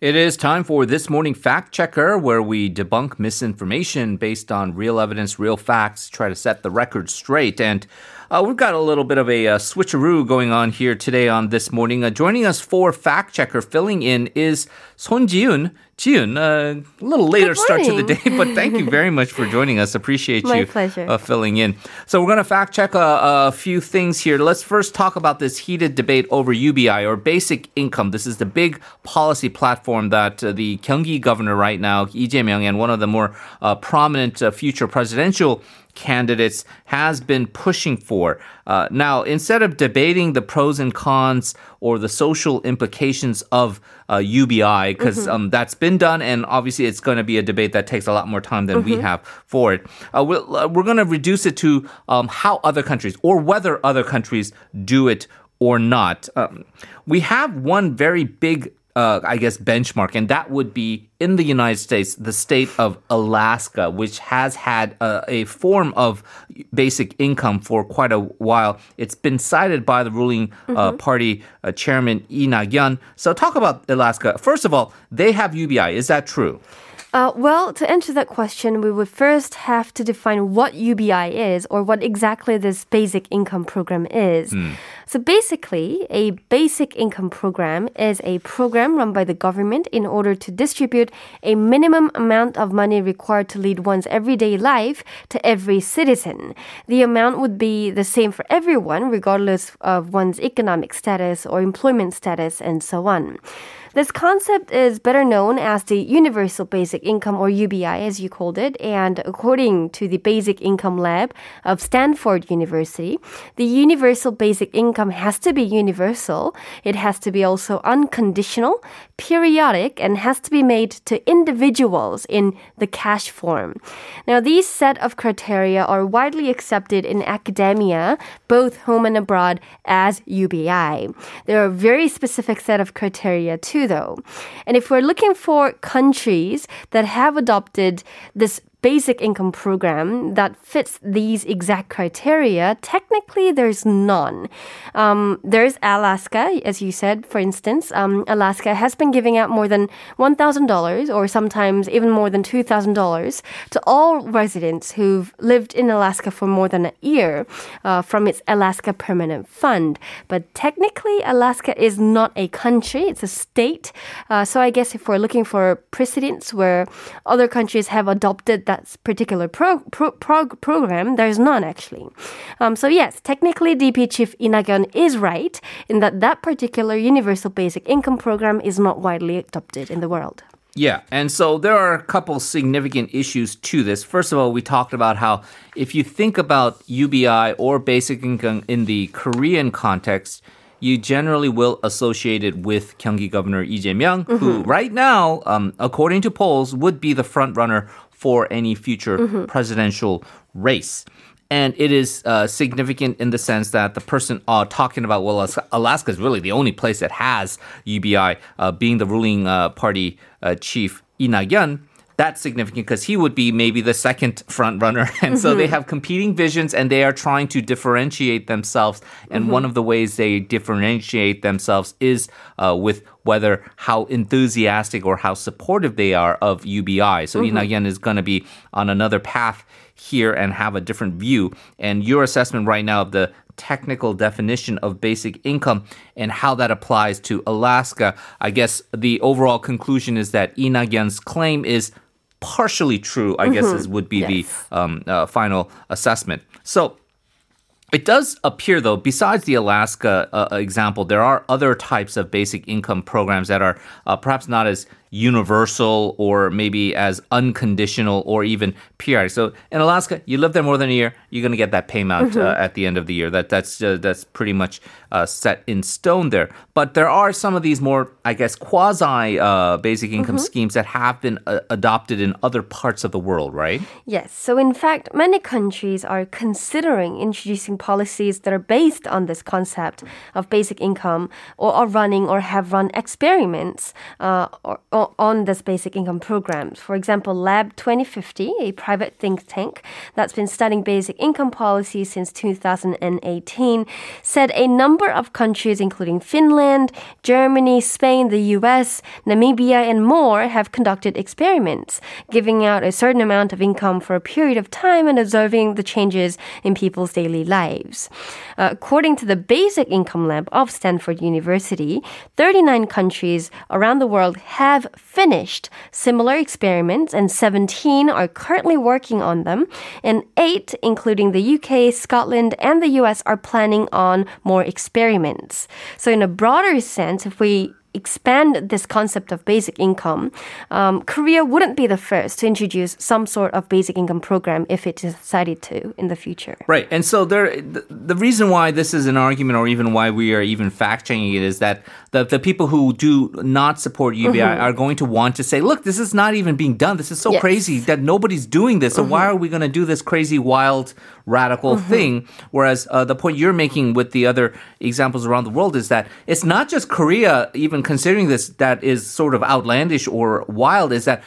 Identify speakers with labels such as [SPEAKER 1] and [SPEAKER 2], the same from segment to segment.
[SPEAKER 1] It is time for This Morning Fact Checker, where we debunk misinformation based on real evidence, real facts, try to set the record straight. And uh, we've got a little bit of a uh, switcheroo going on here today on This Morning. Uh, joining us for Fact Checker, filling in, is Son Jiyoon. Jiyoon, uh, a little later start to the day, but thank you very much for joining us. Appreciate
[SPEAKER 2] My
[SPEAKER 1] you
[SPEAKER 2] pleasure.
[SPEAKER 1] Uh, filling in. So we're going to fact check a, a few things here. Let's first talk about this heated debate over UBI or basic income. This is the big policy platform that uh, the Gyeonggi governor right now, Lee Jae-myung, and one of the more uh, prominent uh, future presidential candidates has been pushing for. Uh, now, instead of debating the pros and cons or the social implications of uh, UBI, because um, that's been done, and obviously it's going to be a debate that takes a lot more time than we have for it. Uh, we'll, uh, we're going to reduce it to um, how other countries or whether other countries do it or not. Um, we have one very big uh, I guess, benchmark, and that would be in the United States, the state of Alaska, which has had uh, a form of basic income for quite a while. It's been cited by the ruling uh, party uh, chairman Lee Nak-yeon. So, talk about Alaska. First of all, they have UBI. Is that true?
[SPEAKER 2] Uh, well, to answer that question, we would first have to define what UBI is or what exactly this basic income program is. So basically, a basic income program is a program run by the government in order to distribute a minimum amount of money required to lead one's everyday life to every citizen. The amount would be the same for everyone, regardless of one's economic status or employment status, and so on. This concept is better known as the Universal Basic Income or UBI as you called it and according to the Basic Income Lab of Stanford University, the universal basic income has to be universal. It has to be also unconditional, periodic and has to be made to individuals in the cash form. Now these set of criteria are widely accepted in academia, both home and abroad as UBI. There are very specific set of criteria too though. And if we're looking for countries that have adopted this basic income program that fits these exact criteria, technically there's none. Um, there's Alaska, as you said, for instance. Um, Alaska has been giving out more than $1,000 or sometimes even more than $2,000 to all residents who've lived in Alaska for more than a year uh, from its Alaska Permanent Fund. But technically, Alaska is not a country, it's a state. Uh, so I guess if we're looking for precedents where other countries have adopted that particular pro- pro- prog- program, there's none actually. Um, so yes, technically DP chief Lee Nak-yeon is right in that that particular universal basic income program is not widely adopted in the world.
[SPEAKER 1] Yeah, and so there are a couple significant issues to this. First of all, we talked about how if you think about UBI or basic income in the Korean context, you generally will associate it with Gyeonggi Governor Lee Jae-myung, who right now, um, according to polls, would be the front runner for any future presidential race. And it is uh, significant in the sense that the person uh, talking about, well, Alaska- is really the only place that has UBI, uh, being the ruling uh, party uh, chief, Nak-yeon, that's significant because he would be maybe the second front runner. And so they mm-hmm. have competing visions and they are trying to differentiate themselves. And one mm-hmm. of the ways they differentiate themselves is uh, with whether how enthusiastic or how supportive they are of UBI. So mm-hmm. Nak-yeon is going to be on another path here and have a different view. And your assessment right now of the technical definition of basic income and how that applies to Alaska, I guess the overall conclusion is that Nak-yeon's claim is partially true, I guess is, would be
[SPEAKER 2] Yes.
[SPEAKER 1] the um, uh, final assessment. So it does appear, though, besides the Alaska uh, example, there are other types of basic income programs that are uh, perhaps not as universal or maybe as unconditional or even periodic. So in Alaska, you live there more than a year, you're going to get that payment uh, at the end of the year. That that's uh, that's pretty much uh, set in stone there. But there are some of these more, I guess, quasi uh, basic income schemes that have been uh, adopted in other parts of the world, right?
[SPEAKER 2] Yes. So, in fact, many countries are considering introducing policies that are based on this concept of basic income or are running or have run experiments uh, or, on this basic income program. For example, Lab 2050, a private think tank that's been studying basic income policy since 2018, said a number of countries, including Finland, Germany, Spain, the US, Namibia, and more, have conducted experiments, giving out a certain amount of income for a period of time and observing the changes in people's daily lives. Uh, according to the Basic Income Lab of Stanford University, 39 countries around the world have finished similar experiments, and 17 are currently working on them, and eight, including the UK, Scotland, and the US, are planning on more experiments. So, in a broader sense, if we expand this concept of basic income, um, Korea wouldn't be the first to introduce some sort of basic income program if it decided to in the future.
[SPEAKER 1] Right. And so there, the, the reason why this is an argument or even why we are even fact checking it is that the, the people who do not support UBI
[SPEAKER 2] Mm-hmm.
[SPEAKER 1] are going to want to say, look, this is not even being done. This is so
[SPEAKER 2] Yes.
[SPEAKER 1] crazy that nobody's doing this. So why are we going to do this crazy, wild, radical
[SPEAKER 2] Mm-hmm.
[SPEAKER 1] thing? Whereas uh, the point you're making with the other examples around the world is that it's not just Korea, even considering this, that is sort of outlandish or wild, is that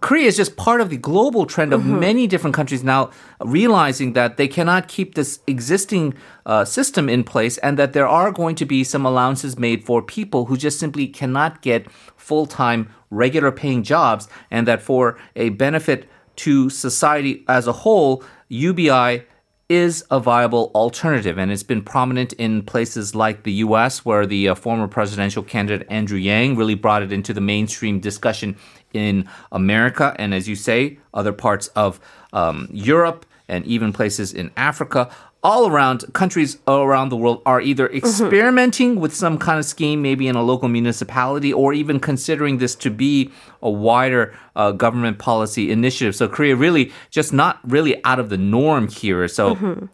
[SPEAKER 1] Korea is just part of the global trend of many different countries now realizing that they cannot keep this existing uh, system in place and that there are going to be some allowances made for people who just simply cannot get full time, regular paying jobs, and that for a benefit to society as a whole, UBI is a viable alternative, and it's been prominent in places like the U.S., where the uh, former presidential candidate Andrew Yang really brought it into the mainstream discussion in America, and as you say, other parts of um, Europe and even places in Africa. All around countries around the world are either experimenting with some kind of scheme, maybe in a local municipality, or even considering this to be a wider uh, government policy initiative. So Korea really just not really out of the norm here. So.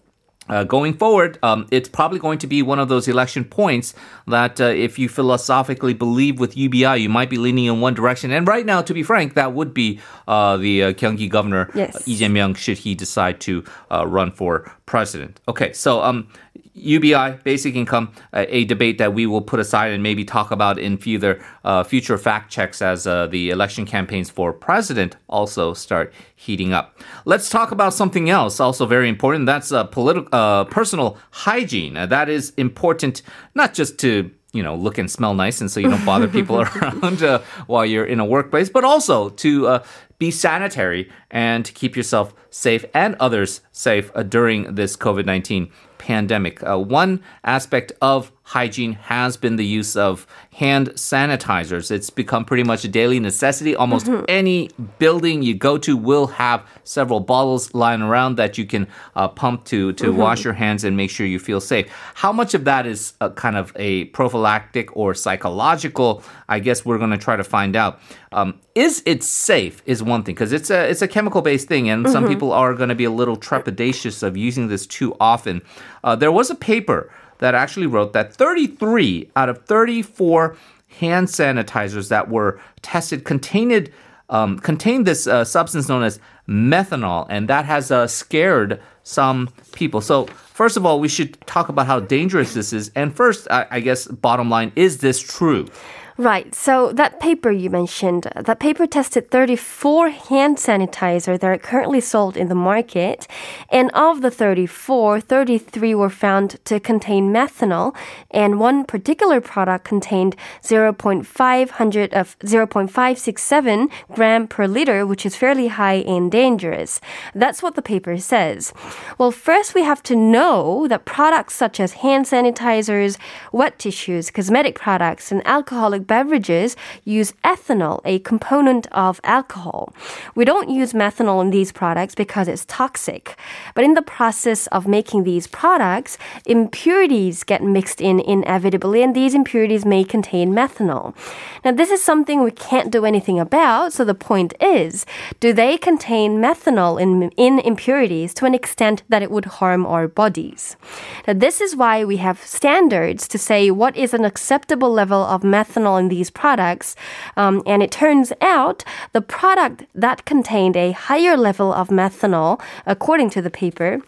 [SPEAKER 1] Uh, going forward, um, it's probably going to be one of those election points that uh, if you philosophically believe with UBI, you might be leaning in one direction. And right now, to be frank, that would be uh, the uh, Gyeonggi governor,
[SPEAKER 2] Yes.
[SPEAKER 1] uh, Lee Jae-myung, should he decide to uh, run for president. Okay, so um, UBI, basic income, uh, a debate that we will put aside and maybe talk about in future, uh, future fact checks as uh, the election campaigns for president also start heating up. Let's talk about something else, also very important. That's uh, political, uh, personal hygiene. Uh, that is important not just to you know look and smell nice, and so you don't bother people around uh, while you're in a workplace, but also to uh, be sanitary and to keep yourself safe and others safe uh, during this COVID nineteen pandemic. Uh, one aspect of hygiene has been the use of hand sanitizers. It's become pretty much a daily necessity. Almost any building you go to will have several bottles lying around that you can uh, pump to to wash your hands and make sure you feel safe. How much of that is a kind of a prophylactic or psychological? I guess we're going to try to find out. Um, is it safe? Is one thing because it's a it's a chemical based thing, and some people are going to be a little trepidatious of using this too often. Uh, there was a paper that actually wrote that 33 out of 34 hand sanitizers that were tested contained um, contained this uh, substance known as methanol, and that has uh, scared some people. So, first of all, we should talk about how dangerous this is. And first, I, I guess, bottom line, is this true?
[SPEAKER 2] Right. So that paper you mentioned, uh, that paper tested 34 hand sanitizer that are currently sold in the market. And of the 34, 33 were found to contain methanol. And one particular product contained 0.500 of 0.567 gram per liter, which is fairly high and dangerous. That's what the paper says. Well, first we have to know that products such as hand sanitizers, wet tissues, cosmetic products, and alcoholic beverages use ethanol, a component of alcohol. We don't use methanol in these products because it's toxic. But in the process of making these products, impurities get mixed in inevitably, and these impurities may contain methanol. Now, this is something we can't do anything about, so the point is do they contain methanol in, in impurities to an extent that it would harm our bodies? Now, this is why we have standards to say what is an acceptable level of methanol in these products. Um, and it turns out the product that contained a higher level of methanol, according to the paper,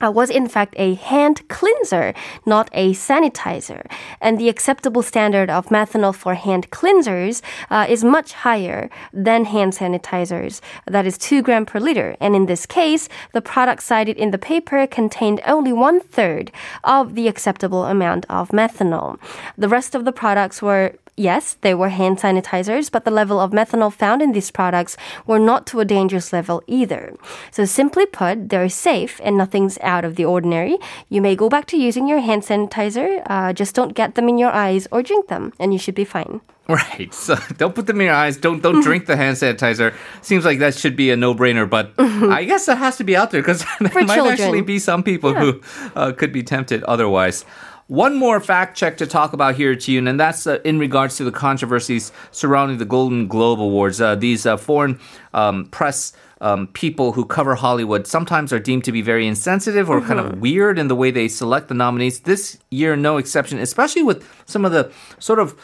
[SPEAKER 2] uh, was in fact a hand cleanser, not a sanitizer. And the acceptable standard of methanol for hand cleansers uh, is much higher than hand sanitizers. That is 2 gram per liter. And in this case, the product cited in the paper contained only one third of the acceptable amount of methanol. The rest of the products were Yes, they were hand sanitizers, but the level of methanol found in these products were not to a dangerous level either. So simply put, they're safe and nothing's out of the ordinary. You may go back to using your hand sanitizer, uh, just don't get them in your eyes or drink them, and you should be fine.
[SPEAKER 1] Right. So don't put them in your eyes. Don't don't drink the hand sanitizer. Seems like that should be a no brainer, but I guess that has to be out there because there
[SPEAKER 2] For
[SPEAKER 1] might
[SPEAKER 2] children.
[SPEAKER 1] actually be some people who uh, could be tempted otherwise. One more fact check to talk about here, Jiyoon, and that's uh, in regards to the controversies surrounding the Golden Globe Awards. Uh, these uh, foreign um, press um, people who cover Hollywood sometimes are deemed to be very insensitive or kind of weird in the way they select the nominees. This year, no exception, especially with some of the sort of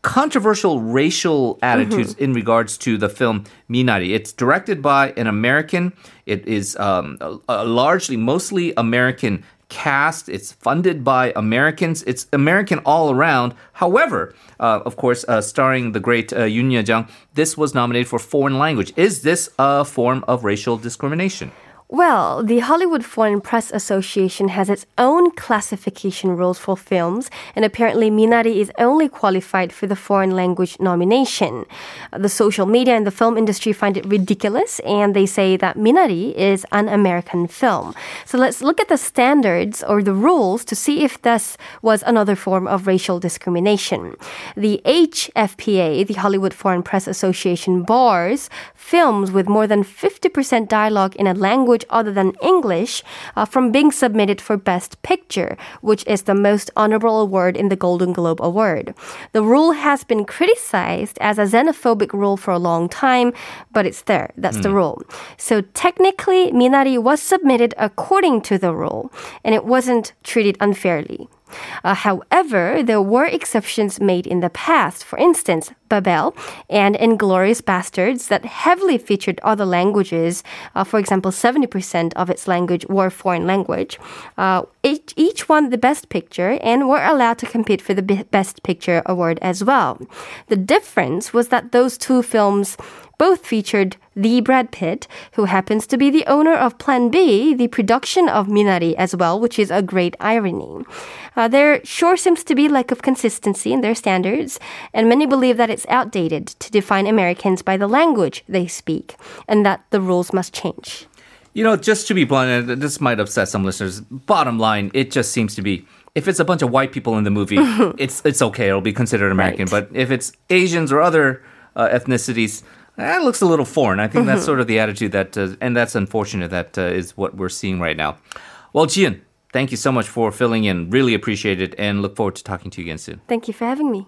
[SPEAKER 1] controversial racial attitudes in regards to the film Minari. It's directed by an American. It is um, a, a largely, mostly American cast. It's funded by Americans. It's American all around. However, uh, of course, uh, starring the great uh, Youn Yuh-jung, this was nominated for foreign language. Is this a form of racial discrimination?
[SPEAKER 2] Well, the Hollywood Foreign Press Association has its own classification rules for films, and apparently Minari is only qualified for the foreign language nomination. Uh, the social media and the film industry find it ridiculous, and they say that Minari is an American film. So let's look at the standards or the rules to see if this was another form of racial discrimination. The HFPA, the Hollywood Foreign Press Association, bars films with more than 50% dialogue in a language other than English uh, from being submitted for Best Picture, which is the most honorable award in the Golden Globe Award. The rule has been criticized as a xenophobic rule for a long time, but it's there. That's the rule. So technically, Minari was submitted according to the rule, and it wasn't treated unfairly. Uh, however, there were exceptions made in the past. For instance, Babel and Inglourious Basterds that heavily featured other languages. Uh, for example, 70% of its language were foreign language. Uh, each, each won the Best Picture and were allowed to compete for the Be- Best Picture award as well. The difference was that those two films both featured the Brad Pitt, who happens to be the owner of Plan B, the production of Minari as well, which is a great irony. Uh, there sure seems to be lack of consistency in their standards, and many believe that it's outdated to define Americans by the language they speak, and that the rules must change.
[SPEAKER 1] You know, just to be blunt, and this might upset some listeners. Bottom line, it just seems to be if it's a bunch of white people in the movie, it's it's okay. It'll be considered American.
[SPEAKER 2] Right.
[SPEAKER 1] But if it's Asians or other uh, ethnicities, that looks a little foreign. I think that's sort of the attitude that, uh, and that's unfortunate. That uh, is what we're seeing right now. Well, Jiyoon, thank you so much for filling in. Really appreciate it, and look forward to talking to you again soon.
[SPEAKER 2] Thank you for having me.